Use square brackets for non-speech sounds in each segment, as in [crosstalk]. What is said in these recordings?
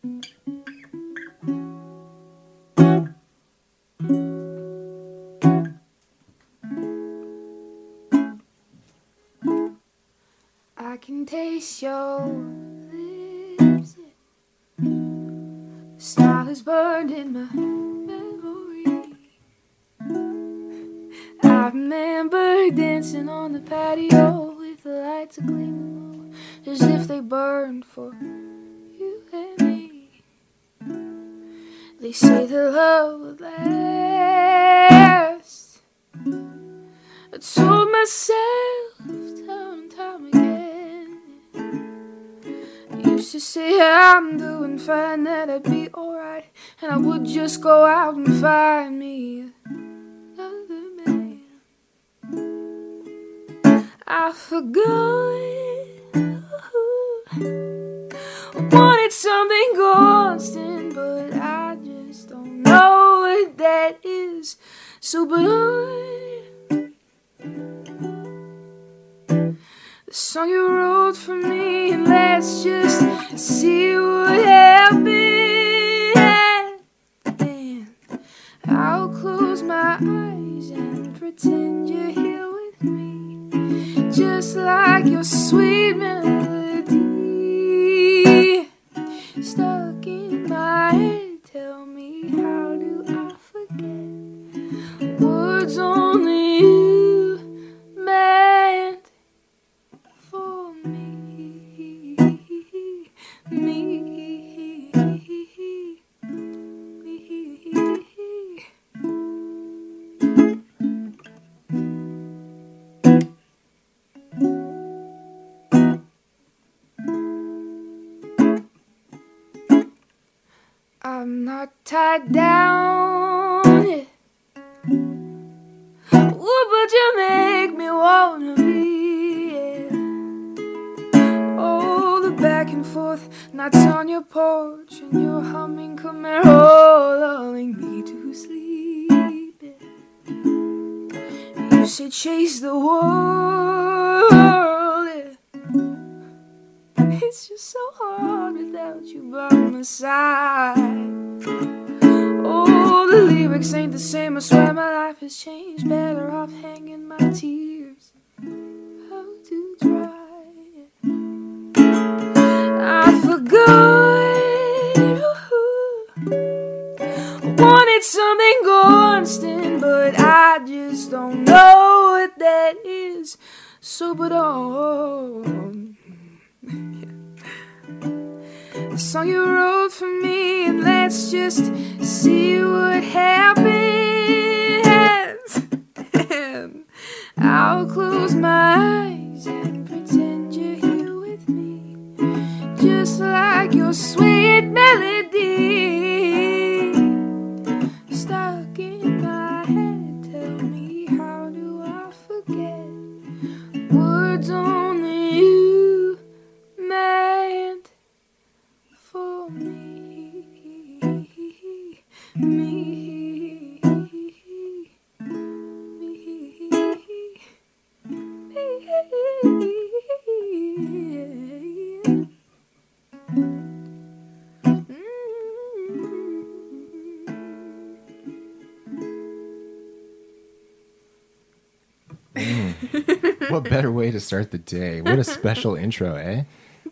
I can taste your lips. Smile is burned in my memory. I remember dancing on the patio with the lights a gleaming low, as if they burned for They say that love will last. I told myself time and time again. I used to say I'm doing fine, that I'd be alright, and I would just go out and find me another man. I forgot. Wanted something constant, but What that is. So, I. The song you wrote for me, and let's just see what happens. And I'll close my eyes and pretend you're here with me, just like your sweet melody It's just so hard without you by my side. Oh, the lyrics ain't the same. I swear my life has changed. Better off hanging my tears out to dry. I forgot. Wanted something constant, but I just don't know what that is. So, but on. The song you wrote for me, and let's just see what happens. And [laughs] I'll close my eyes and pretend you're here with me, just like your sweet melody stuck in my head. Tell me, how do I forget words only me, me. what better way to start the day? What a special intro, eh?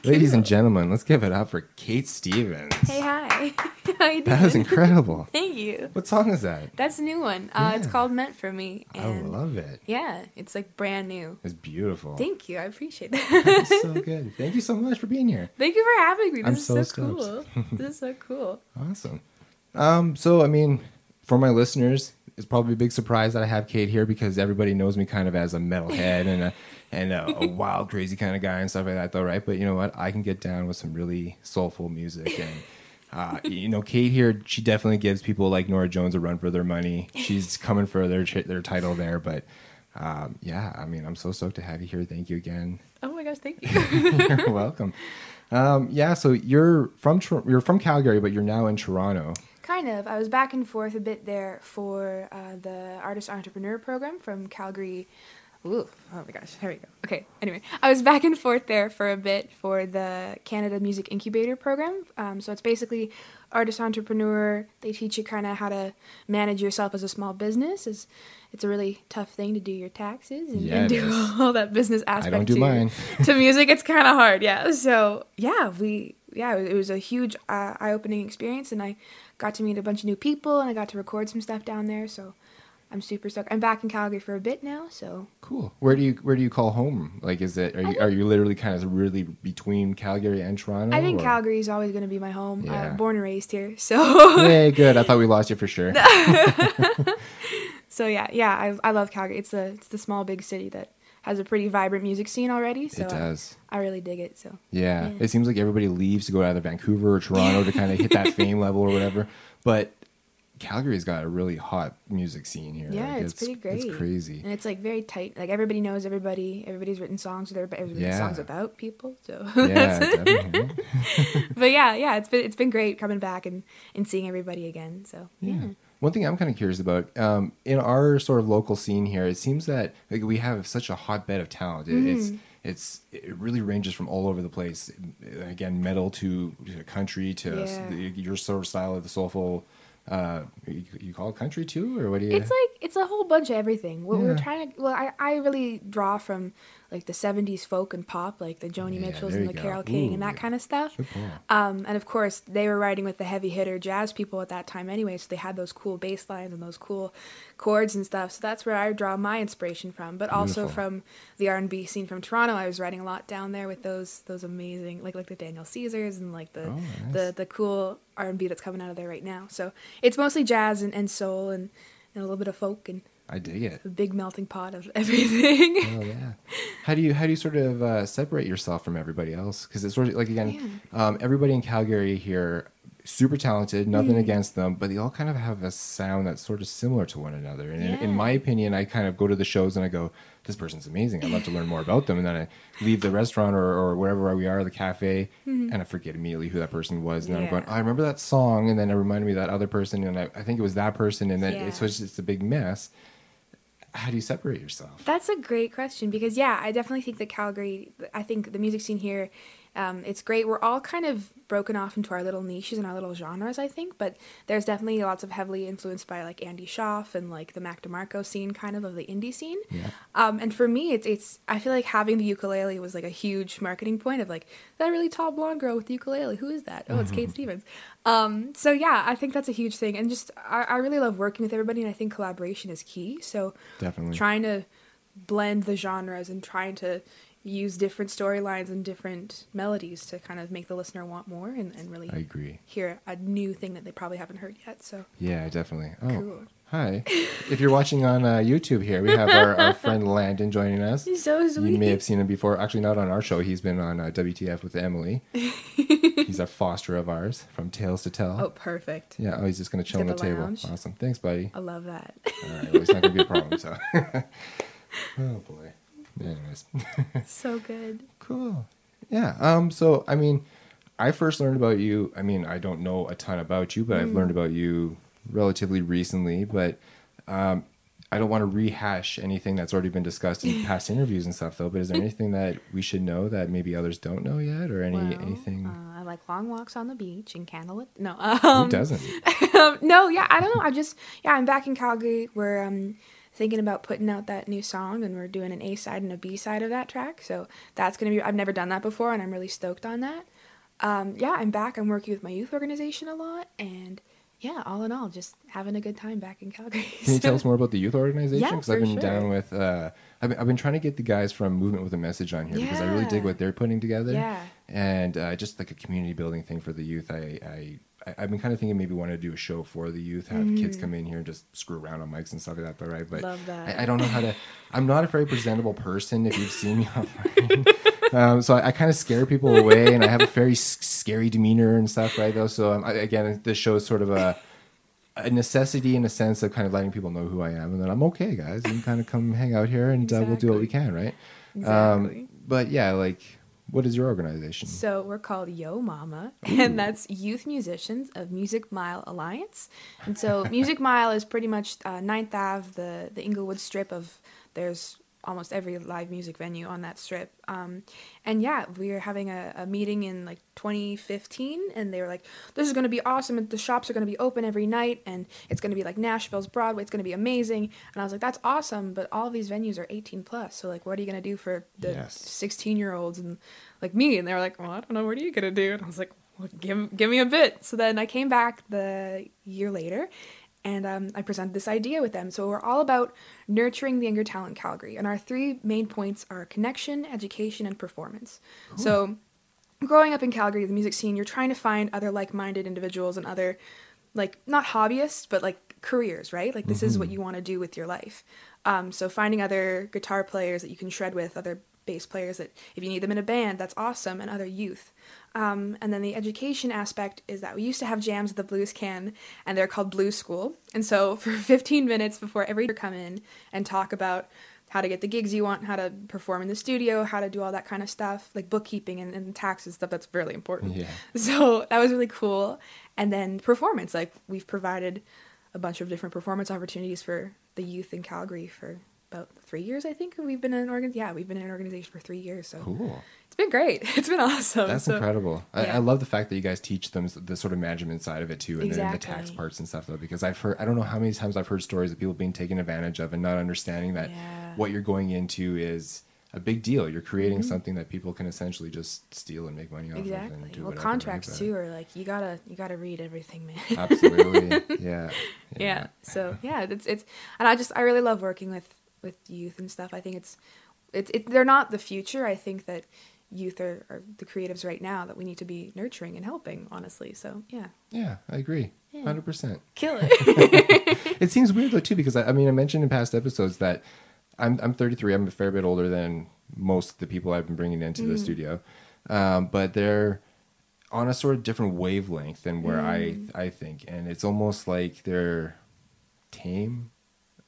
Ladies and gentlemen, let's give it up for Kate Stevens. Hey, [laughs] How? That was incredible. Thank you. What song is that? That's a new one. Uh, It's called Meant for Me. I love it. Yeah, it's like brand new. It's beautiful. Thank you. I appreciate that. so [laughs] good. Thank you so much for being here. Thank you for having me. This I'm is so so, cool. [laughs] this is so cool. Awesome. Um, so I mean, for my listeners, it's probably a big surprise that I have Kate here because everybody knows me kind of as a metalhead and a and a, a wild, crazy kind of guy and stuff like that, though, right? But you know what? I can get down with some really soulful music and. Uh, you know, Kate here, she definitely gives people like Norah Jones a run for their money. She's coming for their their title there, but um, yeah, I mean, I'm so stoked to have you here. Thank you again. Oh my gosh, thank you. [laughs] You're welcome. Um, yeah, so you're from you're from Calgary, but you're now in Toronto. kind of. I was back and forth a bit there for uh, the Artist Entrepreneur program from Calgary Ooh, oh my gosh, here we go. Okay, anyway, I was back and forth there for a bit for the Canada Music Incubator program. Um, so it's basically artist entrepreneur. They teach you kind of how to manage yourself as a small business. It's, it's a really tough thing to do your taxes and, Yeah, and do [laughs] all that business aspect. I don't do to, mine. [laughs] to music. It's kind of hard, yeah. So yeah, we yeah, it was a huge uh, eye-opening experience, and I got to meet a bunch of new people, and I got to record some stuff down there. So I'm super stoked. I'm back in Calgary for a bit now, so Cool. Where do you where do you call home? Like, is it are you, are you literally kind of really between Calgary and Toronto? I think or- Calgary is always going to be my home. Yeah. Uh, born and raised here, so Yay, good. I thought we lost you for sure. [laughs] [laughs] so yeah, yeah. I I love Calgary. It's the it's the small big city that has a pretty vibrant music scene already. So it does. I, I really dig it. So Yeah. Yeah. It seems like everybody leaves to go to either Vancouver or Toronto to kind of hit that [laughs] fame level or whatever. But Calgary's got a really hot music scene here. Yeah, Like, it's pretty great. It's crazy. and it's like very tight. Like everybody knows everybody. Everybody's written songs with everybody. Everybody's Yeah. songs about people. So Yeah, [laughs] [laughs] but yeah, yeah, it's been it's been great coming back and and seeing everybody again. So yeah, Yeah. One thing I'm kind of curious about um, in our sort of local scene here, it seems that like, we have such a hotbed of talent. It, It's Mm-hmm. it's it really ranges from all over the place. Again, metal to, to country to Yeah. your sort of style of the soulful. Uh, you, you call it country too, or what do you? it's like it's a whole bunch of everything. What we're trying to well, I I really draw from like the '70s folk and pop, like the Joni Yeah, Mitchells and the go. Carole King Ooh, and that kind of stuff. Um, and of course, they were writing with the heavy hitter jazz people at that time anyway, so they had those cool bass lines and those cool chords and stuff. So that's where I draw my inspiration from, but also from the R and B scene from Toronto. I was writing a lot down there with those those amazing like like the Daniel Caesars and like the Oh, nice. the the cool R and B that's coming out of there right now. So it's mostly jazz and, and soul and, and a little bit of folk and I dig it. a big melting pot of [laughs] everything. Oh yeah. How do you how do you sort of uh, separate yourself from everybody else? Because it's sort of like again, um, everybody in Calgary here, super talented. Nothing Mm. against them, but they all kind of have a sound that's sort of similar to one another. And in, in my opinion, I kind of go to the shows and I go, "This person's amazing. I'd love to learn more about them." And then I leave the restaurant or, or wherever we are, the cafe, and I forget immediately who that person was. And then I'm going. Oh, "I remember that song," and then it reminded me of that other person, and I, I think it was that person, and then Yeah. it's so it's just a big mess. How do you separate yourself? That's a great question because yeah, I definitely think that Calgary. I think the music scene here, um, it's great. We're all kind of broken off into our little niches and our little genres. I think, but there's definitely lots of heavily influenced by like Andy Shauf and like the Mac DeMarco scene, kind of of the indie scene. Yeah. Um, and for me, it's it's. I feel like having the ukulele was like a huge marketing point of like that really tall blonde girl with the ukulele. Who is that? Oh, it's Kate Stevens. Um, so yeah, I think that's a huge thing, and just I, I really love working with everybody, and I think collaboration is key. So Definitely. trying to blend the genres and trying to use different storylines and different melodies to kind of make the listener want more and, and really I agree. hear a new thing that they probably haven't heard yet. So Yeah, definitely. Oh, Cool. hi. if you're watching on uh, YouTube here, we have our, our friend [laughs] Landon joining us. He's so sweet. You may have seen him before. Actually, not on our show. He's been on uh, WTF with Emily. [laughs] he's a foster of ours from Tails to Tell. oh, perfect. Yeah, oh, he's just going to chill on the, table. lounge. Awesome. Thanks, buddy. I love that. All right, well, it's not going to be a problem, so. [laughs] oh, boy. Anyways. [laughs] so good. Cool. Yeah. Um. So I mean, I first learned about you. I mean, I don't know a ton about you, but I've learned about you relatively recently. But um, I don't want to rehash anything that's already been discussed in [laughs] past interviews and stuff, though. But is there [laughs] anything that we should know that maybe others don't know yet, or any Well, anything? Uh, I like long walks on the beach and candlelit. No, Who um, doesn't? um, no, yeah, I don't know. I just, yeah, I'm back in Calgary. We're um, thinking about putting out that new song, and we're doing an A side and a B side of that track. So that's gonna be. I've never done that before, and I'm really stoked on that. Um, yeah, I'm back. I'm working with my youth organization a lot, and yeah, all in all, just having a good time back in Calgary. [laughs] Can you tell us more about the youth organization? Yeah, Because I've for been down with. Uh, I've, been, I've been trying to get the guys from Movement with a Message on here because I really dig what they're putting together. Yeah. And uh, just like a community building thing for the youth. I, I I've been kind of thinking maybe want to do a show for the youth, have kids come in here and just screw around on mics and stuff like that. Though, right? But Mm. Love that. I, I don't know how to. I'm not a very presentable person. If you've seen me [laughs] online. Um, so I, I kind of scare people away, and I have a very s- scary demeanor and stuff, right? Though, so um, I, again, this show is sort of a a necessity in a sense of kind of letting people know who I am, and then I'm okay, guys. You can kind of come hang out here, and uh, we'll do what we can, right? Exactly. Um, but yeah, like, what is your organization? So we're called Yo Mama, and that's Youth Musicians of Music Mile Alliance. And so Music Mile is pretty much uh, 9th Ave, the the Inglewood strip of. There's almost every live music venue on that strip. Um, and yeah, we were having a, a meeting in like 2015, and they were like, "This is going to be awesome. The shops are going to be open every night, and it's going to be like Nashville's Broadway. It's going to be amazing." And I was like, "That's awesome!" But all these venues are 18 plus, so like, what are you going to do for the Yes. 16 year olds and like me? And they were like, "Well, I don't know. What are you going to do?" And I was like, well, "Give give me a bit." So then I came back the year later, and um, I presented this idea with them. So we're all about nurturing the younger talent in Calgary, and our three main points are connection, education, and performance. So, growing up in Calgary, the music scene, you're trying to find other like-minded individuals and other, like not hobbyists, but like careers, right? Like this is what you want to do with your life. Um, so finding other guitar players that you can shred with, other bass players that if you need them in a band, that's awesome, and other youth. Um, and then the education aspect is that we used to have jams at the Blues Can, and they're called Blues School. And so [laughs] for 15 minutes before every year come in and talk about how to get the gigs you want, how to perform in the studio, how to do all that kind of stuff, like bookkeeping and, and taxes stuff. That's really important. Yeah. [laughs] So that was really cool. And then performance, like we've provided a bunch of different performance opportunities for the youth in Calgary for about three years, I think. We've been in an organ. Yeah, we've been in an organization for three years. So Cool. It's been great. [laughs] It's been awesome. That's So- incredible. I, yeah. I love the fact that you guys teach them the sort of management side of it too, and, and the tax parts and stuff though. Because I've heard, I don't know how many times I've heard stories of people being taken advantage of and not understanding that Yeah. what you're going into is a big deal. You're creating something that people can essentially just steal and make money off of and Mm-hmm. Exactly. Well, contracts too are like you gotta you gotta read everything, man. [laughs] Absolutely. [laughs] Yeah. yeah. So yeah, it's it's and I just I really love working with with youth and stuff. I think it's it's it, they're not the future. I think that youth are, are the creatives right now that we need to be nurturing and helping. Honestly, so yeah, Yeah, I agree. Yeah. Hundred percent. kill it. [laughs] It seems weird though too because I, I mean I mentioned in past episodes that I'm I'm 33. I'm a fair bit older than most of the people I've been bringing into the studio, um, but they're on a sort of different wavelength than where I I think, and it's almost like they're tame.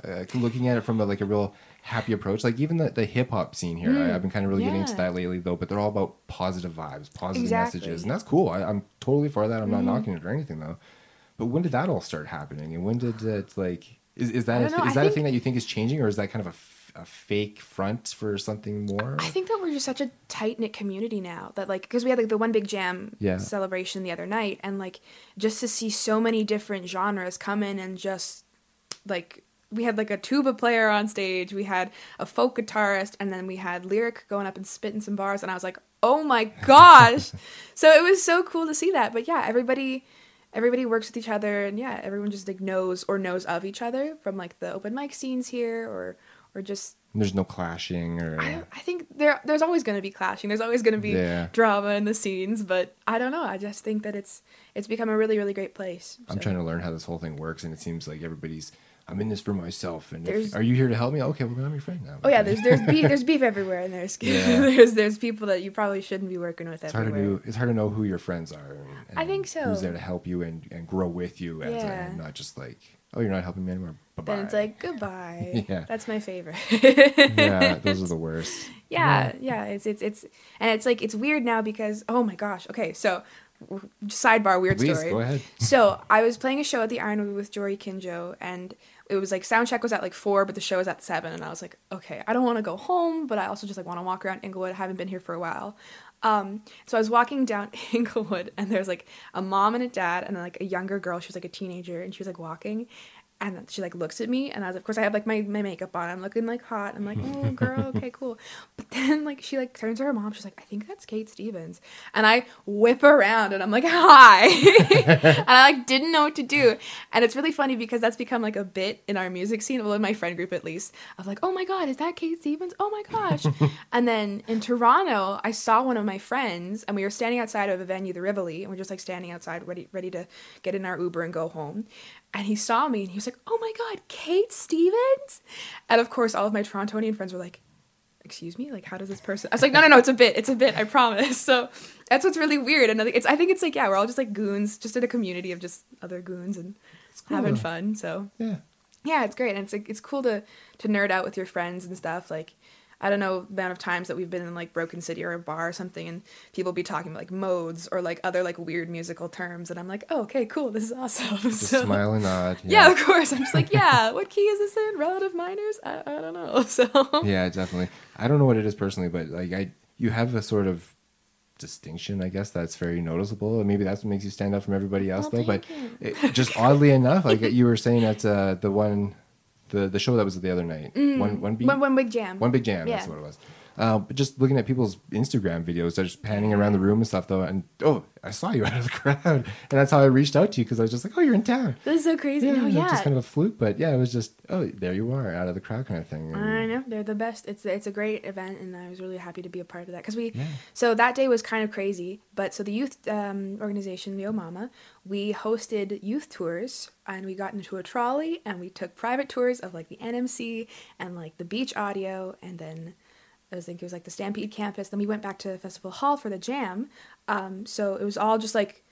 Uh, looking at it from a, like a real happy approach, like even the, the hip hop scene here, I, hmm. I've been kind of really getting into that lately though. But they're all about positive vibes, positive Exactly. messages, and that's cool. I, I'm totally for that. I'm not hmm. knocking it or anything though. But when did that all start happening? And when did it like is, is that a, know. is I that a thing that you think is changing, or is that kind of a a fake front for something more? I think that we're just such a tight knit community now that like because we had like the one big jam Yeah. celebration the other night and like just to see so many different genres come in and just like we had like a tuba player on stage, we had a folk guitarist, and then we had lyric going up and spitting some bars, and I was like, oh my gosh! [laughs] so it was so cool to see that. But yeah, everybody everybody works with each other, and yeah, everyone just like knows or knows of each other from like the open mic scenes here, or or just There's no clashing or I, I think there there's always going to be clashing. There's always going to be Yeah. drama in the scenes, but I don't know. I just think that it's it's become a really really great place. I'm trying to learn how this whole thing works, and it seems like everybody's. I'm in this for myself, and if, are you here to help me? Okay, well I'm your friend now. Oh yeah, there's there's beef [laughs] there's beef everywhere, and there's [laughs] Yeah. there's there's people that you probably shouldn't be working with It's hard to everywhere. do. It's hard to know who your friends are. And, and I think so. Who's there to help you and, and grow with you, as Yeah. and not just like, oh, you're not helping me anymore. Bye bye. Then it's like goodbye. [laughs] Yeah. That's my favorite. yeah, those are the worst. yeah, yeah. It's it's it's and it's like it's weird now because oh my gosh. Okay, so sidebar weird Please story. go ahead. so I was playing a show at the Ironwood with Jory Kinjo, and it was like sound check was at like four, but the show was at seven, and I was like, okay, I don't want to go home, but I also just like want to walk around Inglewood. I haven't been here for a while. Um, so I was walking down [laughs] Inglewood, and there's like a mom and a dad, and then like a younger girl. She was like a teenager, and she was like walking. And then she like looks at me, and I was of course I have like my, my makeup on. I'm looking like hot. I'm like, oh [laughs] girl, okay, cool. But then like she like turns to her mom. She's like, I think that's Kate Stevens. And I whip around, and I'm like, hi. [laughs] and I like didn't know what to do. And it's really funny because that's become like a bit in our music scene, well in my friend group at least. I was like, oh my god, is that Kate Stevens? Oh my gosh. [laughs] and then in Toronto, I saw one of my friends, and we were standing outside of a venue, the Rivoli, and we're just like standing outside, ready ready to get in our Uber and go home. And he saw me, and he was like, oh my god, Kate Stevens. And of course, all of my Torontonian friends were like excuse me like how does this person i was like no no no it's a bit it's a bit i promise [laughs] so that's what's really weird and I think it's i think it's like yeah we're all just like goons just in a community of just other goons and cool, having fun so Yeah. yeah it's great and it's like it's cool to to nerd out with your friends and stuff like I don't know the amount of times that we've been in like Broken City or a bar or something, and people be talking about like modes or like other like weird musical terms, and I'm like, oh, okay, cool, this is awesome. [laughs] Just So- smile and nod. Yeah, of course. I'm just like, yeah. What key is this in? Relative minors? I, I don't know. [laughs] So yeah, definitely. I don't know what it is personally, but like I, you have a sort of distinction, I guess that's very noticeable, and maybe that's what makes you stand out from everybody else, Well, though. But it, just oddly enough, like you were saying at uh, the one, the the show that was the other night, mm. one one beat, one, one big jam. one big jam. That's what it was. Uh, but just looking at people's Instagram videos, they're just panning around the room and stuff, though. And oh, I saw you [laughs] out of the crowd, and that's how I reached out to you because I was just like, oh, you're in town. This is so crazy. Yeah, no, it was yeah. just kind of a fluke, but yeah, it was just oh, there you are, out of the crowd kind of thing. And- I know they're the best. It's it's a great event, and I was really happy to be a part of that because we. Yeah. So that day was kind of crazy, but so the youth um, organization, the Mama, we hosted youth tours, and we got into a trolley, and we took private tours of like the NMC and like the beach audio, and then I was thinking it was like the Stampede campus. Then we went back to Festival Hall for the jam. Um, so it was all just like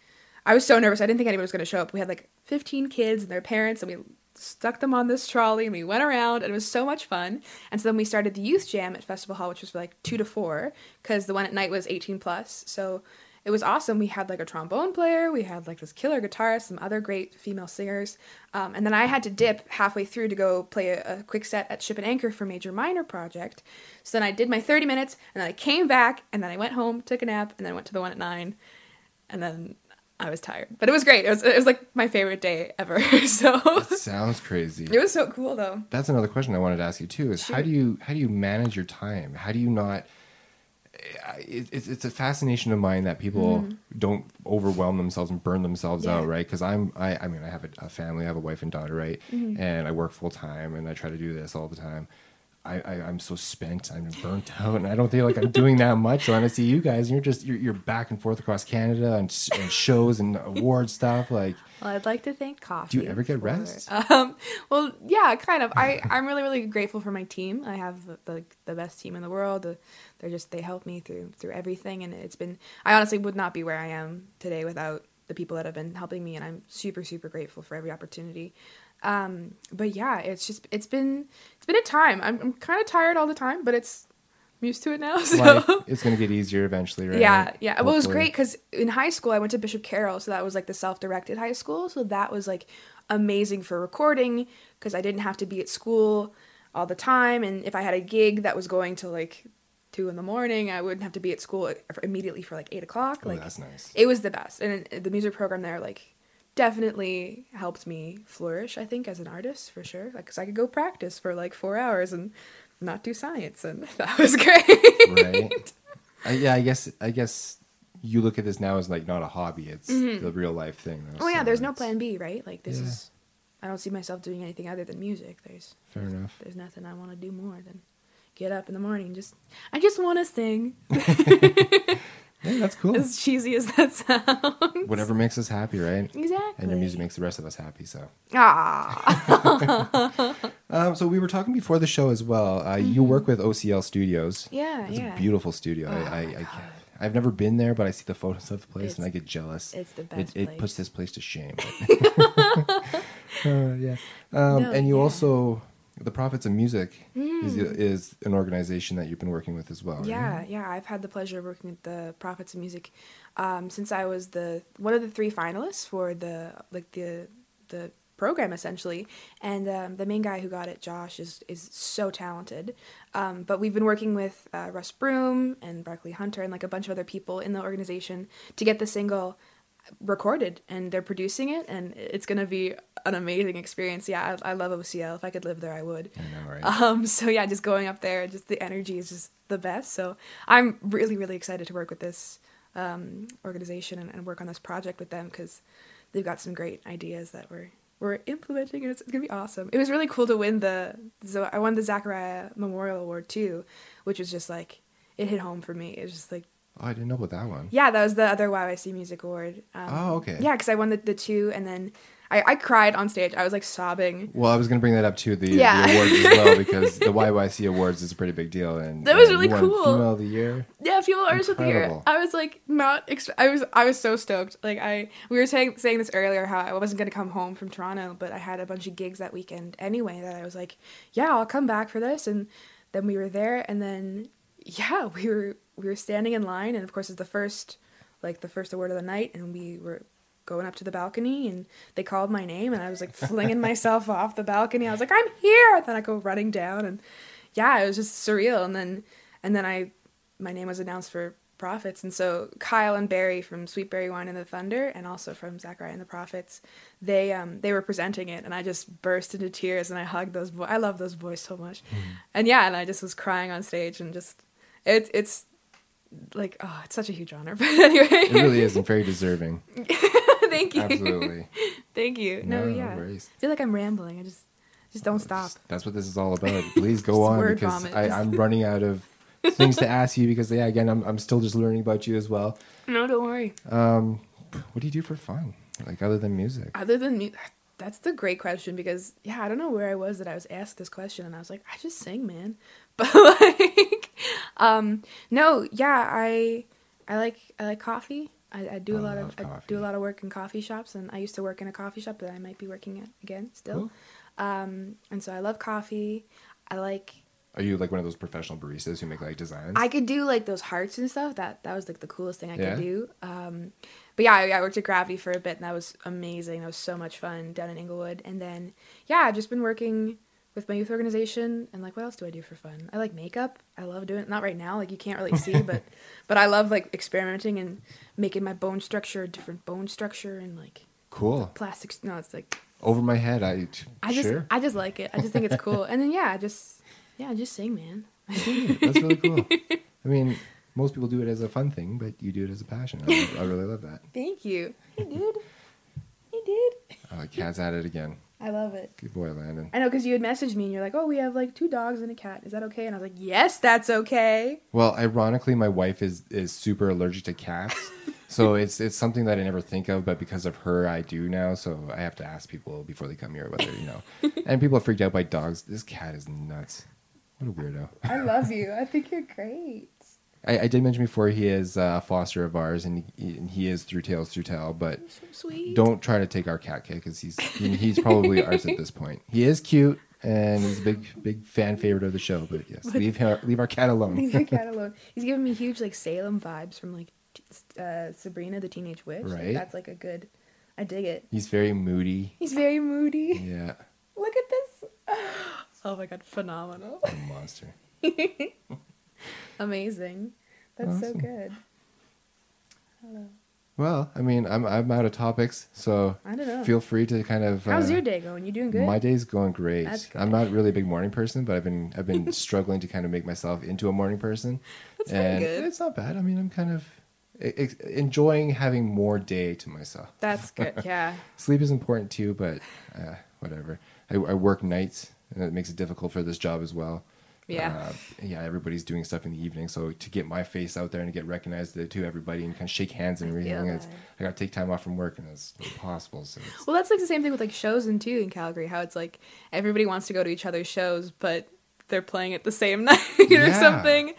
I was so nervous. I didn't think anyone was going to show up. We had like 15 kids and their parents, and we stuck them on this trolley and we went around, and it was so much fun. And so then we started the youth jam at Festival Hall, which was like two to four, because the one at night was 18 plus. So it was awesome. We had like a trombone player, we had like this killer guitarist, some other great female singers, um, and then I had to dip halfway through to go play a, a quick set at Ship and Anchor for Major Minor Project. So then I did my 30 minutes, and then I came back, and then I went home, took a nap, and then went to the one at nine and then I was tired. But it was great. It was it was like my favorite day ever. [laughs] so Sounds crazy. it was so cool though. That's another question I wanted to ask you too. Is how do you how do you manage your time? How do you not? It, it's it's a fascination of mine that people Mm-hmm. don't overwhelm themselves and burn themselves Yeah. out, right? Because I'm I I mean I have a, a family, I have a wife and daughter, right? Mm-hmm. And I work full time, and I try to do this all the time. I, I I'm so spent, I'm burnt [laughs] out, and I don't feel like I'm doing that much. So when I see you guys, and you're just you're, you're back and forth across Canada and, and shows and [laughs] award stuff, like Well, I'd like to thank coffee. Do you ever get for- rest? [laughs] Um, well, yeah, kind of. I I'm really really grateful for my team. I have the the, the best team in the world. The, they're just they help me through through everything, and it's been. I honestly would not be where I am today without the people that have been helping me, and I'm super super grateful for every opportunity. Um, but yeah, it's just it's been it's been a time. I'm I'm kind of tired all the time, but it's I'm used to it now. [laughs] So. life it's gonna get easier eventually, right? Yeah, yeah. Well, it was great because in high school I went to Bishop Carroll, so that was like the self-directed high school. So that was like amazing for recording because I didn't have to be at school all the time, and if I had a gig that was going to like two in the morning, I wouldn't have to be at school immediately for like eight o'clock. Oh, like that's nice. it was the best, and the music program there like definitely helped me flourish. I think as an artist for sure, like because I could go practice for like four hours and not do science, and [laughs] that was great. right? I, yeah, I guess I guess you look at this now as like not a hobby; it's mm-hmm. the real life thing. though, Oh yeah, there's no plan B, right? Like this Yeah. is I don't see myself doing anything other than music. There's Fair enough. there's nothing I want to do more than get up in the morning just I just want to sing. [laughs] [laughs] Yeah, that's cool. As cheesy as that sounds. Whatever makes us happy, right? Exactly. And your music makes the rest of us happy. So, Ah. [laughs] um, so we were talking before the show as well. Uh, You work with OCL Studios. Mm-hmm. Yeah, It's yeah. a beautiful studio. Oh i i can't I've never been there, but I see the photos of the place and I get jealous. it's the It, best it place. puts this place to shame. Uh, yeah. Um, No, and you yeah. also, the Prophets of Music is, is an organization that you've been working with as well. right? Mm. Yeah, yeah. I've had the pleasure of working with the Prophets of Music um, since I was the one of the three finalists for the like the the program essentially. And um, the main guy who got it, Josh, is is so talented. Um, but we've been working with uh, Russ Broom and Barkley Hunter and like a bunch of other people in the organization to get the single recorded and they're producing it and it's going to be an amazing experience yeah I, I love ocl if i could live there i would I know, right? um, so yeah, just going up there, just the energy is just the best. So I'm really, really excited to work with this um, organization and, and work on this project with them because they've got some great ideas that we're we're implementing, and it's, it's gonna be awesome. It was really cool to win the so I won the Zachariah Memorial Award too, which was just like it hit home for me. It was just like oh, I didn't know about that one. yeah, that was the other YYC Music Award. Um, Oh, okay. Yeah, because I won the, the two, and then I, I cried on stage. I was like sobbing. Well, I was going to bring that up too, the, Yeah. the awards as well, [laughs] because the YYC Awards is a pretty big deal. And That was really cool. Female of the Year. Yeah, Female Artist of the Year. I was like not. Ex- I was. I was so stoked. Like I, we were saying saying this earlier how I wasn't gonna come home from Toronto, but I had a bunch of gigs that weekend anyway. That I was like, yeah, I'll come back for this. And then we were there, and then yeah, we were we were standing in line, and of course it's the first like the first award of the night, and we were going up to the balcony, and they called my name, and I was like flinging myself off the balcony. I was like, I'm here, and then I go running down, and yeah, it was just surreal. And then and then I my name was announced for Prophets, and so Kyle and Barry from Sweet Berry Wine and the Thunder, and also from Zachariah and the Prophets, they um they were presenting it, and I just burst into tears, and I hugged those boys. I love those boys so much, and yeah, and I just was crying on stage, and just it's it's like oh, it's such a huge honor. [laughs] But anyway, It really is, and very deserving. [laughs] thank you, Absolutely. thank you. No, yeah, worries. I feel like I'm rambling. I just just don't stop. That's what this is all about. [laughs] Please go on because vomit. I, I'm running out of things to ask you because yeah, again, I'm I'm still just learning about you as well. No, don't worry. Um, what do you do for fun, like other than music? Other than me, that's the great question because yeah, I don't know where I was that I was asked this question, and I was like, I just sing, man. But like, [laughs] um, no, yeah, I I like I like coffee. I, I do a I lot love of I coffee. do a lot of work in coffee shops, and I used to work in a coffee shop that I might be working at again still. Um, and so I love coffee. I like Are you like one of those professional baristas who make like designs? I could do like those hearts and stuff. That that was like the coolest thing I Yeah? could do. Um, but yeah, I, I worked at Gravity for a bit, and that was amazing. That was so much fun down in Inglewood. And then yeah, I've just been working with my youth organization. And like, what else do I do for fun? I like makeup. I love doing it. Not right now, like you can't really see, but [laughs] but I love like experimenting and making my bone structure a different bone structure and like cool. plastics. No, it's like Over my head, I, I just sure. I just like it. I just think it's cool. and then yeah, I just yeah, I just sing, man. That's really cool. [laughs] I mean, most people do it as a fun thing, but you do it as a passion. I, I really love that. Thank you. [laughs] Hey, dude. Hey, dude. Oh, cat's at it again. I love it. Good boy, Landon. I know because you had messaged me and you're like, "Oh, we have like two dogs and a cat. Is that okay?" And I was like, "Yes, that's okay." Well, ironically, my wife is is super allergic to cats, [laughs] so it's it's something that I never think of, but because of her, I do now. So I have to ask people before they come here whether you know. [laughs] and people are freaked out by dogs. This cat is nuts. What a weirdo. I love [laughs] you. I think you're great. I, I did mention before he is a foster of ours, and he, and he is through Tails Through Tell. But so don't try to take our cat kid because he's he- he's probably ours at this point. He is cute and he's a big big fan favorite of the show. But yes, leave him, leave our cat alone. leave your [laughs] cat alone. He's giving me huge like Salem vibes from like uh, Sabrina the Teenage Witch. Like, Right. that's like a good. I dig it. He's very moody. He's very moody. Yeah, Look at this. [gasps] Oh my god, phenomenal. a monster. [laughs] [laughs] Amazing. That's so good. Hello. Well, I mean, I'm I'm out of topics, so I don't know. feel free to kind of. How's uh, your day going? You doing good? My day's going great. I'm not really a big morning person, but I've been I've been [laughs] struggling to kind of make myself into a morning person. That's and good. It's not bad. I mean, I'm kind of enjoying having more day to myself. That's good. [laughs] Yeah. Sleep is important too, but uh, whatever. I, I work nights, and it makes it difficult for this job as well. Yeah. Uh, yeah, everybody's doing stuff in the evening, so to get my face out there and get recognized to, to everybody and kind of shake hands and I everything, it's. I got to take time off from work, and it's impossible. So it's, Well, that's like the same thing with like shows and too in Calgary. How it's like everybody wants to go to each other's shows, but they're playing it the same [laughs] night or something.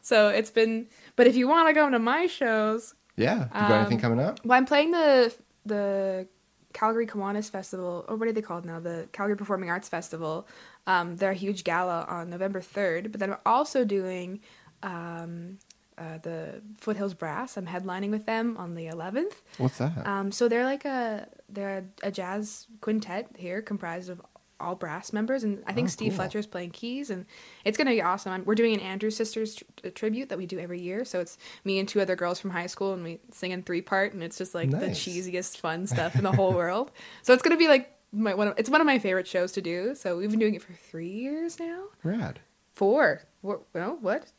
So it's been. But if you want to come to my shows, yeah, you got anything Um, coming up? well, I'm playing the the Calgary Kiwanis Festival, or what are they called now? The Calgary Performing Arts Festival. Um, they're a huge gala on November 3rd, but then I'm also doing um, uh, the Foothills Brass. I'm headlining with them on the 11th. What's that? Um, so they're like a they're a, a jazz quintet here, comprised of all brass members, and I think Oh, Steve cool. Fletcher's playing keys, and it's gonna be awesome. And We're doing an Andrews Sisters tr- uh, tribute that we do every year, so it's me and two other girls from high school, and we sing in three part, and it's just like the cheesiest fun stuff in the whole [laughs] world. So it's gonna be like my one. Of, it's one of my favorite shows to do. So we've been doing it for three years now. Rad. Four. What? No, what?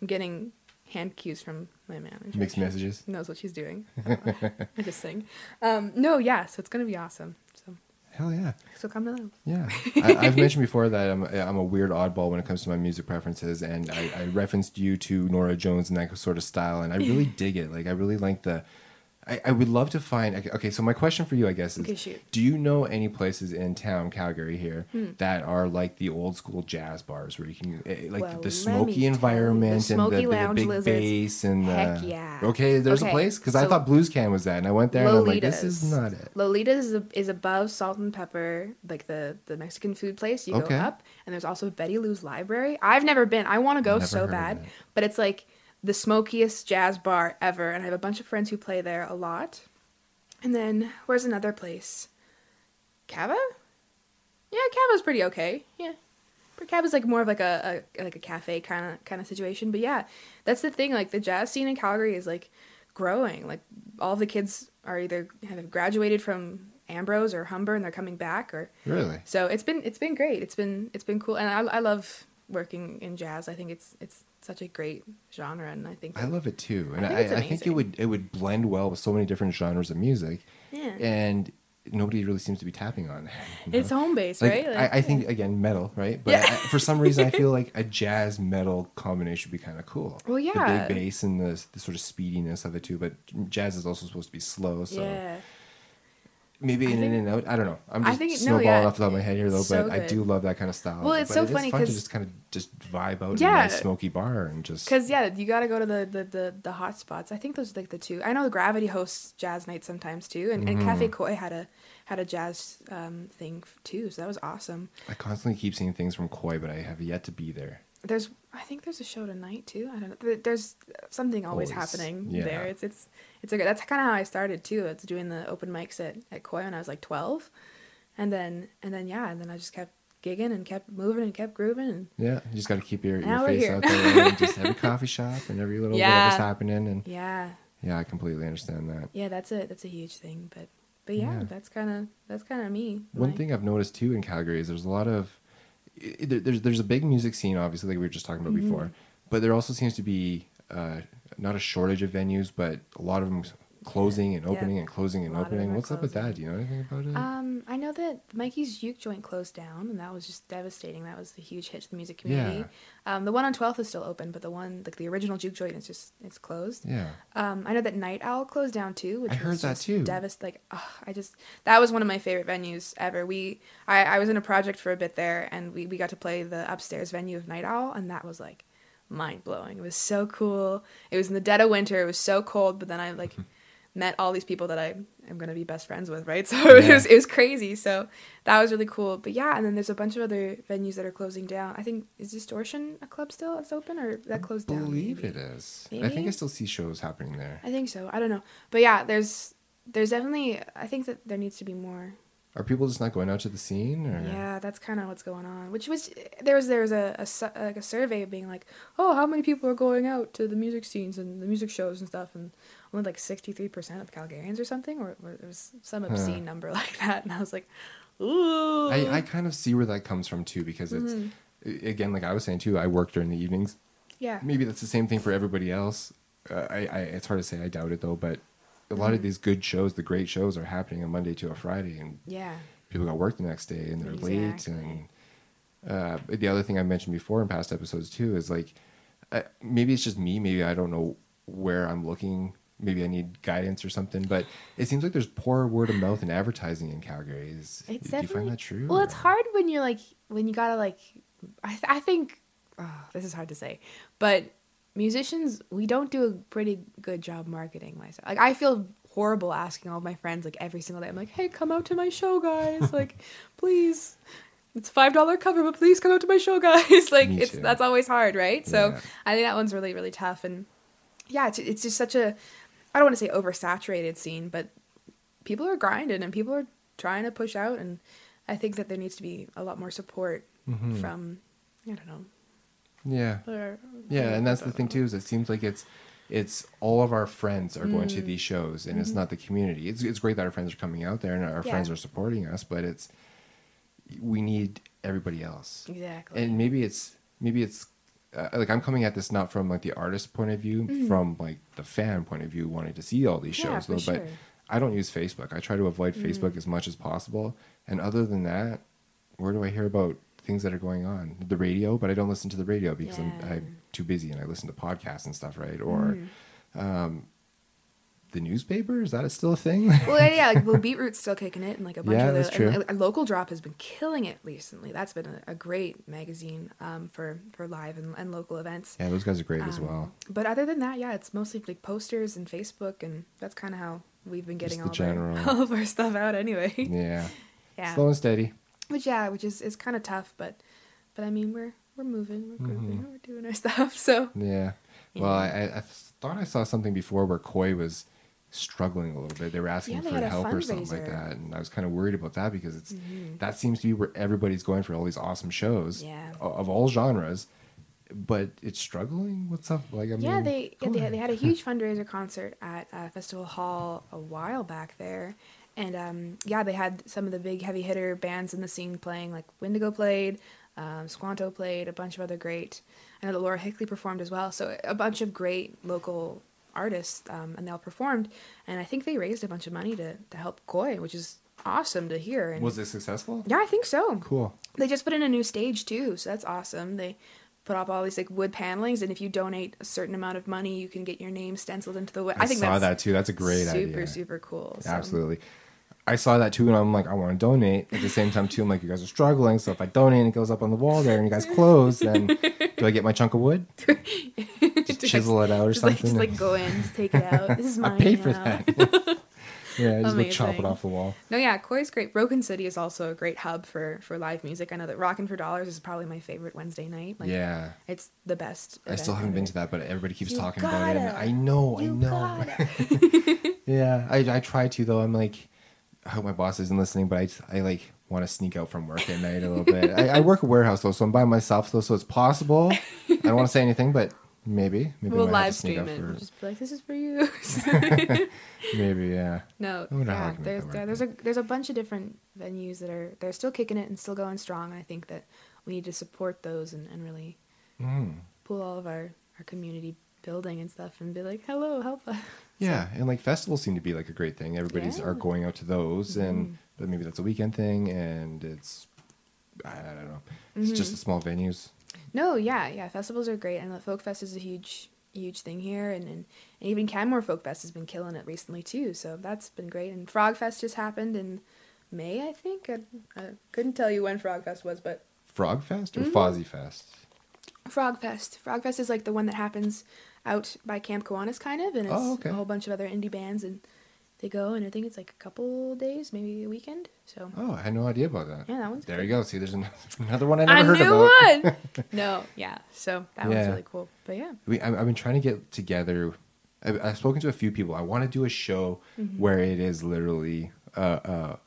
I'm getting hand cues from my manager. Mixed messages. Knows what she's doing. [laughs] I just sing. Um, no, yeah. So it's gonna be awesome. So Hell yeah. so come to those. Yeah, [laughs] I, I've mentioned before that I'm I'm a weird oddball when it comes to my music preferences, and I, I referenced you to Norah Jones and that sort of style, and I really [laughs] dig it. Like I really like the, I, I would love to find. okay, Okay, so my question for you, I guess, is: Okay. Do you know any places in town, Calgary, here, Hmm. that are like the old school jazz bars where you can eh, like Well, the smoky environment the and the, the, big lizards. bass and Heck the, yeah. Okay, there's a place because I thought Blues Can was that, and I went there and I'm like, this is not it. Lolita's is, is above Salt and Pepper, like the the Mexican food place. You Okay. go up, and there's also Betty Lou's Library. I've never been. I want to go Never so bad, but it's like the smokiest jazz bar ever, and I have a bunch of friends who play there a lot. And then where's another place? Cava? Yeah, Cava's pretty okay. Yeah. But Cava's like more of like a, a like a cafe kind of kind of situation. But yeah, that's the thing. Like the jazz scene in Calgary is like growing. Like all the kids are either have graduated from Ambrose or Humber and they're coming back, or Really? so it's been it's been great. It's been it's been cool, and I I love working in jazz. I think it's it's such a great genre, and I think I love it too, and I I, think it's I, think it would it would blend well with so many different genres of music, yeah, and nobody really seems to be tapping on. it, you know? it's home base, like, right? I, I think again metal, right? But Yeah. I, for some reason, I feel [laughs] like a jazz metal combination would be kind of cool. Well, the yeah. big bass and the, the sort of speediness of it too. But jazz is also supposed to be slow, so yeah. Maybe I in and out. I don't know. I'm I just think it- no, snowballing yeah. off the top of my head here though. So but I do love that kind of style. Well, it's But so it funny fun to 'cause- just kind of just vibe out in a nice smoky bar and just Because yeah, you got to go to the, the the the hot spots. I think those are like the two. I know Gravity hosts jazz nights sometimes too, and, and Mm-hmm. Cafe Koi had a had a jazz um, thing too. So that was awesome. I constantly keep seeing things from Koi, but I have yet to be there. There's I think there's a show tonight too. I don't know. There's something always, Always, happening yeah. there. It's it's it's a, that's kind of how I started too. It's doing the open mics at at Koi when I was like 12, and then and then yeah, and then I just kept gigging and kept moving and kept grooving and Yeah, you just got to keep your, your face out there and [laughs] just every coffee shop and every little Yeah. whatever's happening. And yeah, yeah, I completely understand that. yeah. That's a that's a huge thing. But but yeah, Yeah. that's kind of that's kind of me. One My- thing I've noticed too in Calgary is there's a lot of there's there's a big music scene, obviously, like we were just talking about Mm-hmm. before. But there also seems to be uh, not a shortage of venues, but a lot of them closing and Yeah. opening and closing and A lot of them opening. What's up with that? Do you know anything about it? Um, I know that Mikey's Juke joint closed down, and that was just devastating. That was a huge hit to the music community. Yeah. Um, the one on 12th is still open, but the one like the original Juke joint is just it's closed. yeah. Um, I know that Night Owl closed down too, which I heard was that too. Devast like I just that was one of my favorite venues ever. We I, I was in a project for a bit there, and we we got to play the upstairs venue of Night Owl, and that was like mind blowing. It was so cool. It was in the dead of winter. It was so cold, but then I like [laughs] met all these people that I am gonna be best friends with, right? [laughs] So it was it was crazy. So that was really cool. But yeah, and then there's a bunch of other venues that are closing down. I think is Distortion a club still that's open or that closed I down? believe maybe? it is. I think I still see shows happening there. I think so. I don't know, but yeah, there's there's definitely. I think that there needs to be more. Are people just not going out to the scene? Or? Yeah, that's kind of what's going on. Which was there was there was a, a like a survey being like, oh, how many people are going out to the music scenes and the music shows and stuff, and only like sixty three percent of Calgarians or something, or, or it was some Huh. obscene number [laughs] like that, and I was like, ooh. I, I kind of see where that comes from too because it's Mhm. again like I was saying too. I work during the evenings. yeah, Maybe that's the same thing for everybody else. Uh, I, I it's hard to say. I doubt it though. But a lot of Mhm. these good shows, the great shows, are happening on Monday to a Friday, and yeah, people got work the next day and they're late. And uh, the other thing I mentioned before in past episodes too is like uh, maybe it's just me. Maybe I don't know where I'm looking. Maybe I need guidance or something. But it seems like there's poor word of mouth and advertising in Calgary. Is, It's do you find that true? Well, it's hard when you're like when you gotta like. I th- I think oh, this is hard to say, but musicians we don't do a pretty good job marketing myself. Like I feel horrible asking all my friends like every single day. I'm like, hey, come out to my show, guys. [laughs] like, please. It's five dollar cover, but please come out to my show, [laughs] guys. like it's that's always hard, right? So Yeah. I think that one's really really tough, and yeah, it's it's just such a I don't want to say oversaturated scene, but people are grinding and people are trying to push out, and I think that there needs to be a lot more support Mhm. from I don't know. Yeah. or- Yeah, and that's the thing too. Is it seems like it's it's all of our friends are going to Mm. these shows, and it's not the community. It's it's great that our friends are coming out there and our Mm-hmm. Yeah. friends are supporting us, but it's we need everybody else, Exactly. and maybe it's maybe it's uh, like I'm coming at this not from like the artist point of view, from like the fan point of view, wanting to see all these Mm-hmm. Yeah, shows. for though, sure. but I don't use Facebook. I try to avoid Mm. Facebook as much as possible. And other than that, where do I hear about things that are going on? The radio, but I don't listen to the radio because I'm, I'm too busy and I listen to podcasts and stuff, right? Or Mm. um, the newspaper. Is that still a thing? well, yeah, yeah, like Blue [laughs] BeatRoute's still kicking it, and like a bunch Yeah, of that's the true. and, Local Drop has been killing it recently. That's been a, a great magazine um, for for live and, and local events. yeah, those guys are great as Um, well. But other than that, yeah, it's mostly like posters and Facebook, and that's kind of how we've been getting all of, our, [laughs] all of our stuff out anyway. Yeah, [laughs] yeah, slow and steady. Which yeah, which is is kind of tough, but but I mean we're we're moving, we're grooving, Mhm. we're doing our [laughs] stuff. So Yeah. Well, I, I, thought I saw something before where Koi was struggling a little bit. They were asking Yeah, they for help or something like that, and I was kind of worried about that because it's Mhm. that seems to be where everybody's going for all these awesome shows Yeah. of all genres, but it's struggling. What's up? Like, I yeah, mean, they yeah, they, they had a huge fundraiser concert at uh, Festival Hall a while back there, and um, yeah, they had some of the big heavy hitter bands in the scene playing. Like Wendigo played, um, Squanto played, a bunch of other great. I know that Laura Hickli performed as well. So a bunch of great local artists, um, and they all performed. And I think they raised a bunch of money to to help Koi, which is awesome to hear. And Was it successful? yeah, I think so. Cool. They just put in a new stage too, so that's awesome. They put up all these like wood panelings, and if you donate a certain amount of money, you can get your name stenciled into the wood. I, I think saw that's that too. That's a great super idea. super super cool. So. I saw that too, and I'm like, I want to donate. At the same time, too, I'm like, you guys are struggling. So if I donate and it goes up on the wall there, and you guys close, then [laughs] do I get my chunk of wood? [laughs] Just chisel it out or Just like something. just like go in, just take it out. This is [laughs] mine. I paid for now. that. yeah, just go chop it off the wall. No, yeah, Koi's great. Broken City is also a great hub for for live music. I know that Rockin' for Dollars is probably my favorite Wednesday night. Like, yeah, it's the best. I still haven't been to that, but everybody keeps You talking about it. I know, I know. yeah, I I try to though. I'm like, I hope my boss isn't listening, but I I like want to sneak out from work at night a little bit. I, I work a warehouse though, so I'm by myself though, so it's possible. I don't want to say anything, but maybe maybe we'll live stream it. for- We'll just be like, "This is for you." [laughs] Maybe yeah. No, I wonder how I yeah, there's there, there's a there's a bunch of different venues that are they're still kicking it and still going strong. And I think that we need to support those and, and really Mm. pull all of our our community building and stuff and be like, hello, help us. Yeah, and like festivals seem to be like a great thing. Everybody's are going out to those, and Mhm. but maybe that's a weekend thing, and it's I don't know. It's just Mhm. the small venues. No, yeah, yeah, festivals are great, and the Folk Fest is a huge huge thing here, and and, and even Canmore Folk Fest has been killing it recently too. So that's been great. And Frog Fest just happened in May, I think. I, I couldn't tell you when Frog Fest was, but Frog Fest or Mhm. Fozzie Fest? Frog Fest. Frog Fest is like the one that happens out by Camp Kiwanis, kind of, and it's Oh, okay. a whole bunch of other indie bands, and they go, and I think it's like a couple days, maybe a weekend. So Oh, I had no idea about that. yeah, that one's There good. you go. See, there's [laughs] another, one I never a heard new about. one. [laughs] no, yeah. So that one's really cool. But yeah, We, I, I've been trying to get together. I've, I've spoken to a few people. I want to do a show Mm-hmm. where it is literally a,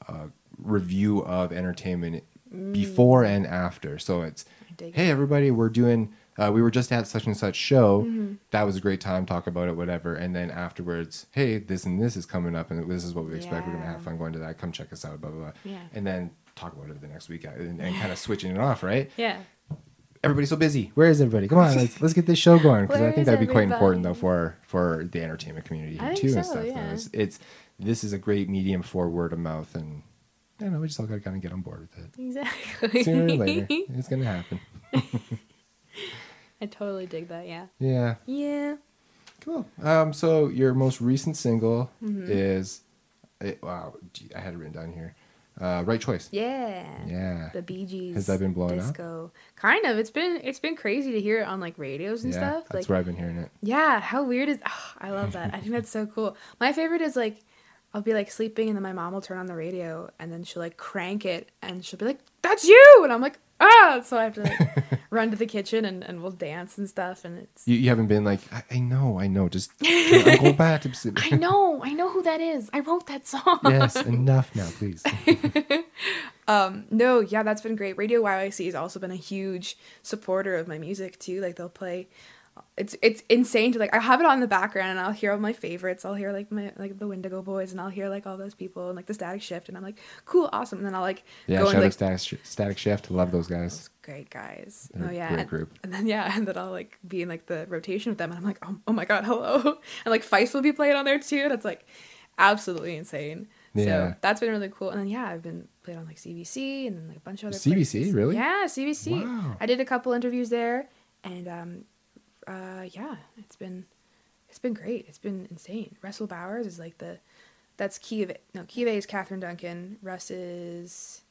a, a review of entertainment before and after. So it's, I hey, everybody, we're doing. Uh, we were just at such and such show. Mm-hmm. That was a great time. Talk about it, whatever. And then afterwards, hey, this and this is coming up, and this is what we expect. We're gonna have fun going to that. Come check us out. Blah blah blah. Yeah. And then talk about it the next week, uh, and, and kind of switching it off, right? Yeah. everybody's so busy. Where is everybody? Come on, let's let's get this show [laughs] going because I think that'd be quite important though for for the entertainment community here too and stuff. yeah. It's, it's this is a great medium for word of mouth, and I know we just all got to kind of get on board with it. Exactly. Sooner or later, [laughs] it's gonna happen. [laughs] I totally dig that. Yeah. Yeah, Yeah. cool. Um, so your most recent single Mm-hmm. is, it, wow, gee, I had it written down here. Uh, right choice. Yeah. Yeah. The Bee Gees. Has that been blowing up? disco. Kind of. It's been it's been crazy to hear it on like radios and yeah, stuff. that's like where I've been hearing it. Yeah, how weird is oh, I love that. I think that's so cool. My favorite is like I'll be like sleeping and then my mom will turn on the radio and then she'll like crank it and she'll be like, That's you and I'm like, ah so I have to like [laughs] run to the kitchen and, and we'll dance and stuff and it's You, you haven't been like, I, I know, I know, just [laughs] go back to I know, I know who that is. I wrote that song. yes, [laughs] enough now, please. Um, no, yeah, that's been great. Radio YYC has also been a huge supporter of my music too. Like they'll play it's it's insane to like I have it on the background and I'll hear all my favorites. I'll hear like my like the Wendigo Boys and I'll hear like all those people and like the Static Shift and I'm like, cool, awesome. And then I'll like Yeah, go shout and like Static, Sh- Static Shift. Love those guys. those great guys. They're oh yeah. great and, group. and then yeah, and then I'll like be in like the rotation with them and I'm like, oh, oh my god, hello. [laughs] And like Feist will be playing on there too, and it's like absolutely insane. Yeah. So that's been really cool. And then yeah, I've been played on like CBC and then like a bunch of other CBC, places. really? Yeah, CBC. Wow. I did a couple interviews there and um uh yeah, it's been it's been great. It's been insane. Russell Bowers is like the that's key of it. No, key is it is Catherine Duncan. Russ is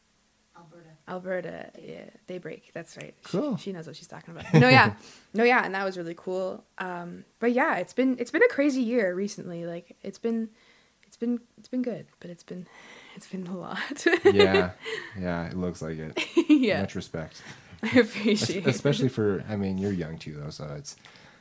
Alberta. Alberta. Yeah, Daybreak. That's right. She- Cool. She, knows what she's talking about. No, yeah, no, yeah, and that was really cool. Um, but yeah, it's been it's been a crazy year recently. Like it's been it's been it's been good, but it's been it's been a lot. yeah, [laughs] yeah, it looks like it. [laughs] yeah, Much respect, [laughs] I appreciate. it. especially for. I mean, you're young too, though, so it's.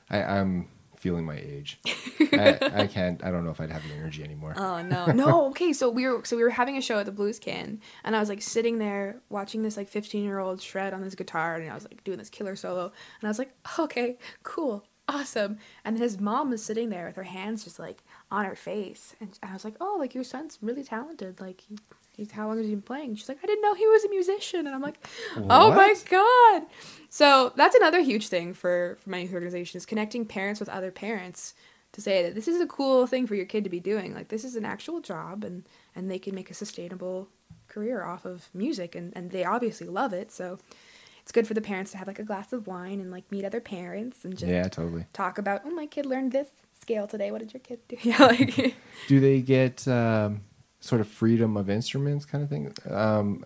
I, I'm feeling my age. [laughs] I, I can't. I don't know if I'd have the energy anymore. Oh no, [laughs] no. Okay, so we were so we were having a show at the Blues Can, and I was like sitting there watching this like fifteen year old shred on his guitar, and I was like doing this killer solo, and I was like, okay, cool, awesome. And then his mom was sitting there with her hands just like on her face, and I was like, oh, like your son's really talented. Like, he, he's how long has he been playing? She's like, I didn't know he was a musician, and I'm like, oh my god. So that's another huge thing for for my youth organization is connecting parents with other parents to say that this is a cool thing for your kid to be doing. Like this is an actual job and and they can make a sustainable career off of music and and they obviously love it. So it's good for the parents to have like a glass of wine and like meet other parents and just yeah, totally. talk about, "Oh, my kid learned this scale today. What did your kid do?" [laughs] Yeah, like [laughs] Do they get um, sort of freedom of instruments kind of thing? Um,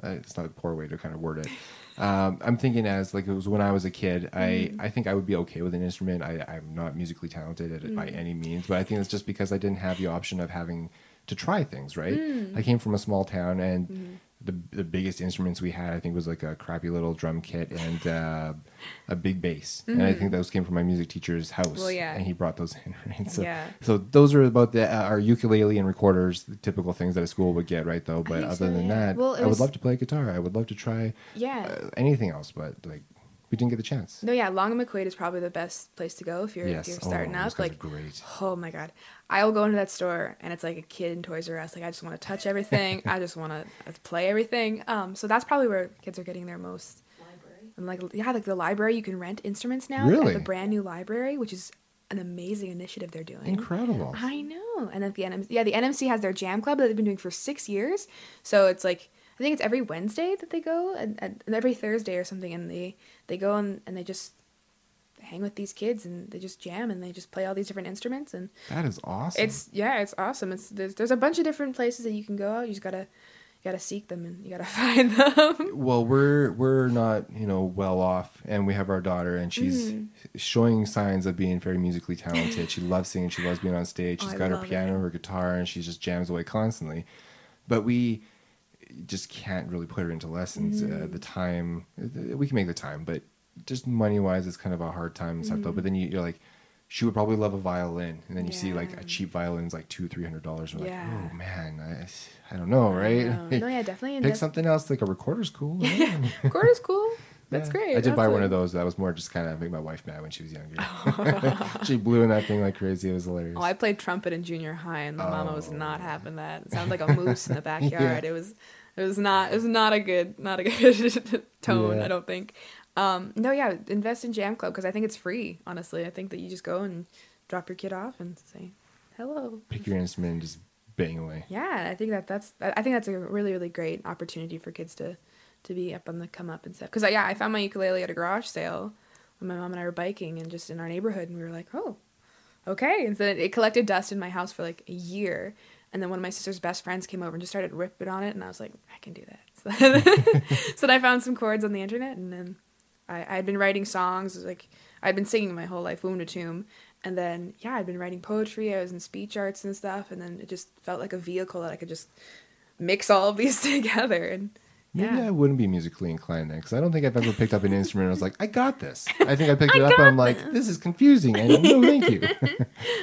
uh, it's not a poor way to kind of word it. [laughs] Um, I'm thinking as like it was when I was a kid. I I think I would be okay with an instrument. I I'm not musically talented at it by any means, but I think it's just because I didn't have the option of having to try things. Right. I came from a small town and. The, the biggest instruments we had, I think, was like a crappy little drum kit and uh, a big bass. And I think those came from my music teacher's house. Well, yeah. And he brought those in, [laughs] right? So, Yeah. so those are about the uh, our ukulele and recorders, the typical things that a school would get, right? Though, but other so, than yeah. that, Well, it I would love to play guitar. I would love to try yeah. uh, anything else, but like we didn't get the chance. No, yeah, Long and McQuade is probably the best place to go if you're, yes, if you're starting oh, up. Like, great. oh my god, I'll go into that store and it's like a kid in Toys R Us. Like, I just want to touch everything. [laughs] I just want to play everything. Um, so that's probably where kids are getting their most. Library. And like, yeah, like the library, you can rent instruments now Really? at the brand new library, which is an amazing initiative they're doing. Incredible. I know. And at the NMC, yeah, the NMC has their jam club that they've been doing for six years. So it's like I think it's every Wednesday that they go, and, and every Thursday or something, and they they go and, and they just hang with these kids and they just jam and they just play all these different instruments and That is awesome. it's yeah, it's awesome. It's there's there's a bunch of different places that you can go out. You just gotta you gotta seek them and you gotta [laughs] find them. well, we're we're not you know well off, and we have our daughter, and she's Mm. showing signs of being very musically talented. she loves singing. She loves being on stage. [laughs] Oh, She's I got her piano, it. her guitar, and she just jams away constantly. But we just can't really put her into lessons. Mm. Uh, the time we can make the time, but just money wise, it's kind of a hard time and stuff. Though. But then you, you're like. She would probably love a violin, and then you see like Mm. A cheap violin's like two, three hundred dollars. We're Yeah. like, oh man, I, I don't know, right? No, no, [laughs] yeah, definitely. Pick something else like a recorder's cool. right? Chord is cool. [laughs] That's Yeah. great. I did That's buy one of those. That was more just kind of make my wife mad when she was younger. [laughs] [laughs] she blew in that thing like crazy. It was hilarious. Oh, I played trumpet in junior high, and my mama was Oh. not having that. It sounded like a moose in the [laughs] backyard. It was, it was not, it was not a good, not a good tone. Yeah. I don't think. Um, no, yeah, invest in Jam Club because I think it's free. Honestly, I think that you just go and drop your kid off and say hello. Pick your instrument and just bang away. Yeah, I think that that's, I think that's a really, really great opportunity for kids to, to be up on the come up and stuff. Because uh, yeah, I found my ukulele at a garage sale when my mom and I were biking and just in our neighborhood, and we were like, oh, okay. And so it collected dust in my house for like a year. And then one of my sister's best friends came over and just started ripping on it, and I was like, I can do that. [laughs] So, so then I found some chords on the internet, and then I, I had been writing songs. Like I'd been singing my whole life, womb to tomb, and then yeah, I'd been writing poetry. I was in speech arts and stuff, and then it just felt like a vehicle that I could just mix all of these [laughs] together. And Maybe yeah, I wouldn't be musically inclined then, because I don't think I've ever picked up an instrument and I was like, I got this. I think I picked [laughs] it up and I'm like, this is confusing, and no, thank you. [laughs]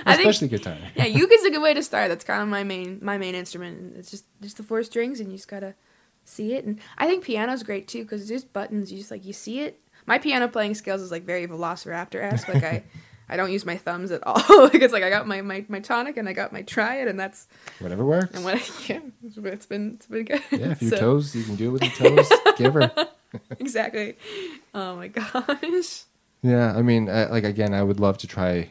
I think- [laughs] Especially guitar. yeah, uke's a good way to start. That's kind of my main my main instrument. It's just just the four strings, and you just gotta see it. And I think piano's great too because there's buttons. You just like you see it. My piano playing skills is like very Velociraptor esque. Like I. I don't use my thumbs at all. [laughs] like it's like I got my, my, my tonic and I got my triad and that's Whatever works. and what [laughs] yeah, it's been it's been, good. yeah, if your So- toes, you can do it with your toes. [laughs] Give her. exactly. Oh my gosh. Yeah, I mean, uh, like again, I would love to try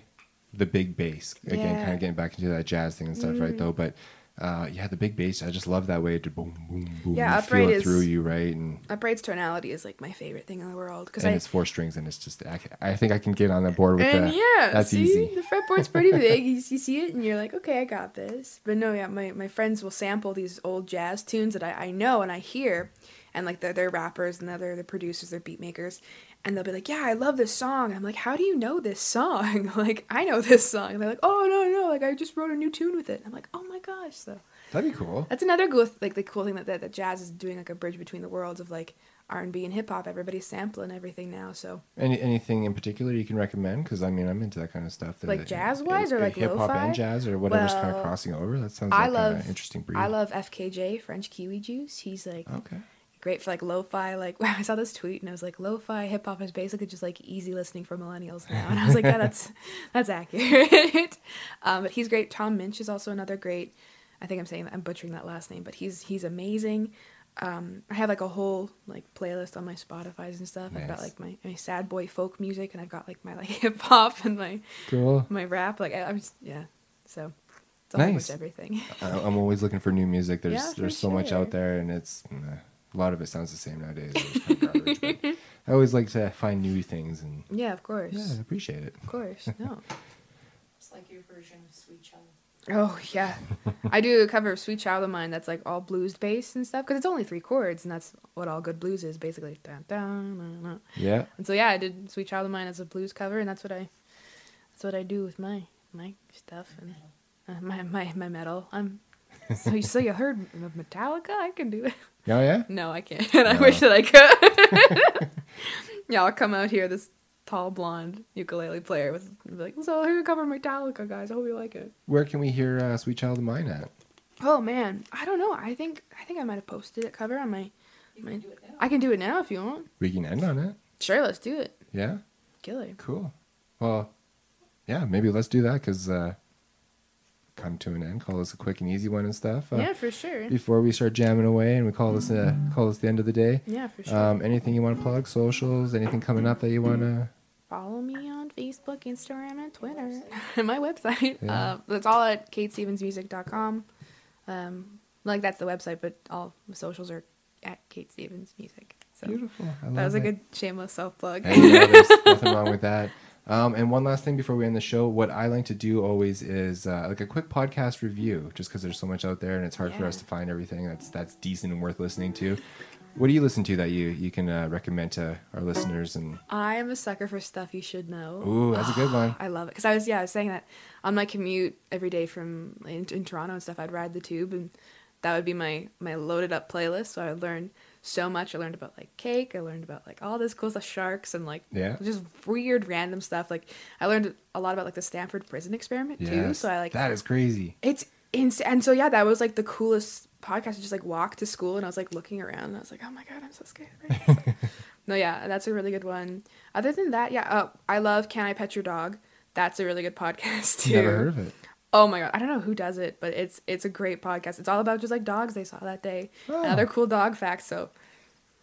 the big bass again, Yeah. kind of getting back into that jazz thing and stuff, right? Mm. Though, but uh, yeah, the big bass. I just love that way to boom, boom, boom. Yeah, upright is- through you, right? And Upright's tonality is like my favorite thing in the world because it's four strings, and it's just I, I think I can get on the board with and that. yeah, that's see, easy. the fretboard's pretty [laughs] big. You, you see it, and you're like, okay, I got this. But no, yeah, my, my friends will sample these old jazz tunes that I, I know and I hear, and like they're, they're rappers and they're the producers, they're beat makers, and they'll be like, yeah, I love this song. And I'm like, how do you know this song? [laughs] like, I know this song. And they're like, oh no no, like I just wrote a new tune with it. I'm like, oh my gosh, so That'd be cool. that's another cool like the cool thing that, that that jazz is doing like a bridge between the worlds of like R and B and hip hop. Everybody's sampling everything now, so. Any anything in particular you can recommend? Because I mean, I'm into that kind of stuff. Like jazz-wise or like hip hop and jazz or whatever's kind of crossing over. That sounds I like love an interesting breed. I love FKJ French Kiwi Juice. He's like Okay. Great for like lo-fi. Like [laughs] I saw this tweet and I was like, lo-fi hip hop is basically just like easy listening for millennials now. And I was like, yeah, that's [laughs] that's accurate. [laughs] um, but he's great. Tom Minch is also another great. I think I'm saying that I'm butchering that last name, but he's he's amazing. Um, I have like a whole like playlist on my Spotify's and stuff. I've got like my, my sad boy folk music, and I've got like my like hip hop and my Cool. my rap. Like I, I'm just yeah. So it's a whole bunch Nice. everything. I- I'm always looking for new music. There's Yeah, there's so much out there, and it's a lot of it sounds the same nowadays. Kind of garbage, [laughs] I always like to find new things, and yeah, of course, yeah, I appreciate it. of course. No. [laughs] It's like your version of Sweet Child. Oh yeah, I do a cover of "Sweet Child of Mine" that's like all blues based and stuff because it's only three chords and that's what all good blues is basically. Dun, dun, dun, dun. Yeah, And so yeah, I did "Sweet Child of Mine" as a blues cover and that's what I, that's what I do with my my stuff and uh, my my my metal. I'm so you so you heard of Metallica? I can do it. oh yeah. No, I can't. And [laughs] I wish that I could. [laughs] yeah, I'll come out here this tall blonde ukulele player with like, so here you cover Metallica, guys. I hope you like it. Where can we hear uh, "Sweet Child of Mine" at? Oh man, I don't know. I think I think I might have posted it cover on my. You my can do it now. I can do it now if you want. We can end on it. Sure, let's do it. Yeah, Killer. cool. Well, yeah, maybe let's do that because uh, come to an end. Call this a quick and easy one and stuff. Uh, yeah, for sure. Before we start jamming away and we call this uh, call this the end of the day. Yeah, for sure. Um, anything you want to plug? Socials? Anything coming up that you want to? Follow me on Facebook, Instagram, and Twitter. and [laughs] my website. Yeah. Uh, that's all at katestevensmusic.com. Um, like that's the website, but all the socials are at Kate Stevens Music. So Beautiful. I that love was a good shameless self plug. Hey, you know, there's [laughs] nothing wrong with that. Um, and one last thing before we end the show, what I like to do always is uh, like a quick podcast review, just because there's so much out there and it's hard for us to find everything that's that's decent and worth listening to. What do you listen to that you you can uh, recommend to our listeners? And I am a sucker for stuff you should know. ooh, that's a good one. [sighs] I love it because I was yeah I was saying that on my commute every day from in, in Toronto and stuff I'd ride the tube and that would be my my loaded up playlist so I would learn so much. I learned about like cake. I learned about like all this cool stuff sharks and like Yeah. just weird random stuff. Like I learned a lot about like the Stanford prison experiment too. So I like that is crazy. it's insane and so yeah that was like the coolest podcast. To just like walk to school and I was like looking around and I was like oh my god I'm so scared. Right? [laughs] no yeah that's a really good one. Other than that yeah uh, I love Can I Pet Your Dog? That's a really good [laughs] podcast too. Never heard of it. Oh my god I don't know who does it but it's it's a great podcast it's all about just like dogs they saw that day Oh. another cool dog fact. so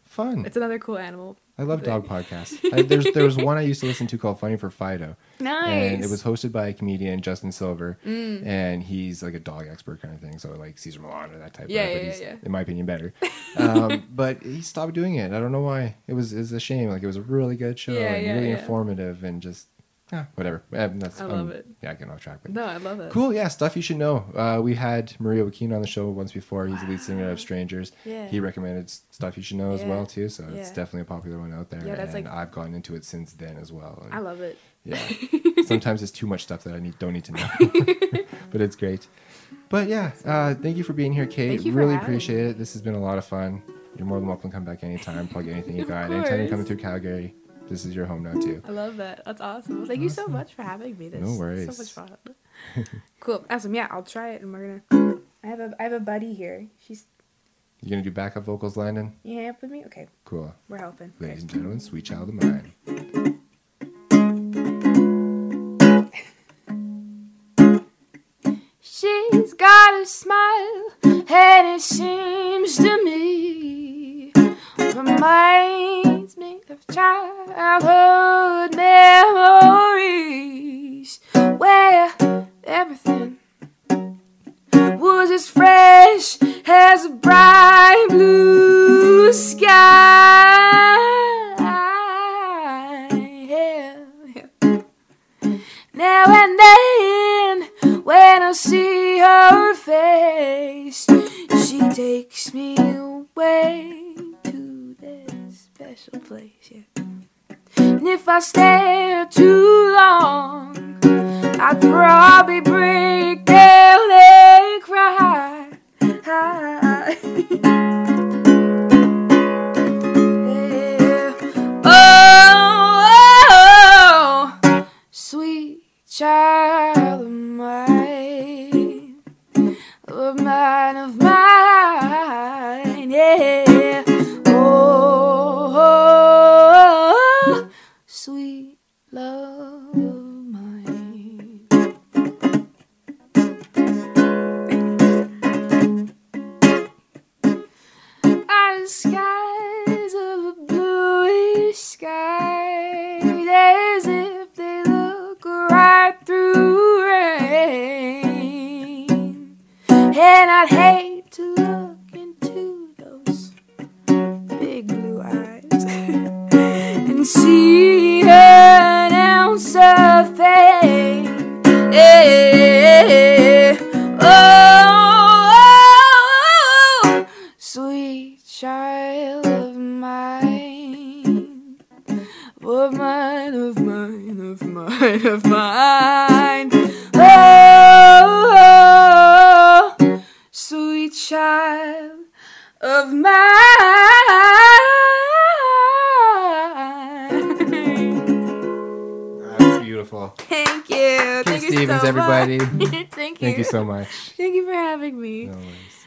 Fun. it's another cool animal I love thing. dog [laughs] podcasts. I, there's there was one I used to listen to called Funny for Fido. nice And it was hosted by a comedian, Justin Silver, Mm. and he's like a dog expert kind of thing. So like Cesar Millan or that type. Yeah, of, yeah, but yeah, he's, yeah. In my opinion, better. um, [laughs] but he stopped doing it. I don't know why. It was it's a shame. Like it was a really good show Yeah, and yeah, really informative and just yeah, whatever. Eh, that's, I um, love it. Yeah, I get off track. But no I love it Cool, yeah, stuff you should know. Uh, we had Maria Wakina on the show once before. He's the lead singer of Strangers. Yeah. He recommended stuff you should know as well too. So it's definitely a popular one out there. Yeah, that's and like- I've gotten into it since then as well. And I love it yeah, [laughs] sometimes it's too much stuff that I need don't need to know, [laughs] but it's great. But yeah, uh, thank you for being here, Kate. Thank you really appreciate it. This has been a lot of fun. You're more than welcome to come back anytime. Plug anything you [laughs] got. Anytime you're coming through Calgary, this is your home now too. I love that. That's awesome. Well, thank you so much for having me. This No is worries. So much fun. [laughs] cool. Awesome. Yeah, I'll try it, and we're gonna. I have a I have a buddy here. She's You gonna do backup vocals, Landon? you help with me. Okay, Cool. we're helping. Ladies Okay. and gentlemen, sweet child of mine. She's got a smile, and it seems to me reminds me of childhood memories where everything was as fresh as a bright blue sky. Yeah, yeah. Now and then, when I see her face, she takes me away special place. Yeah. And if I stare too long, I'd probably break down and cry. [laughs]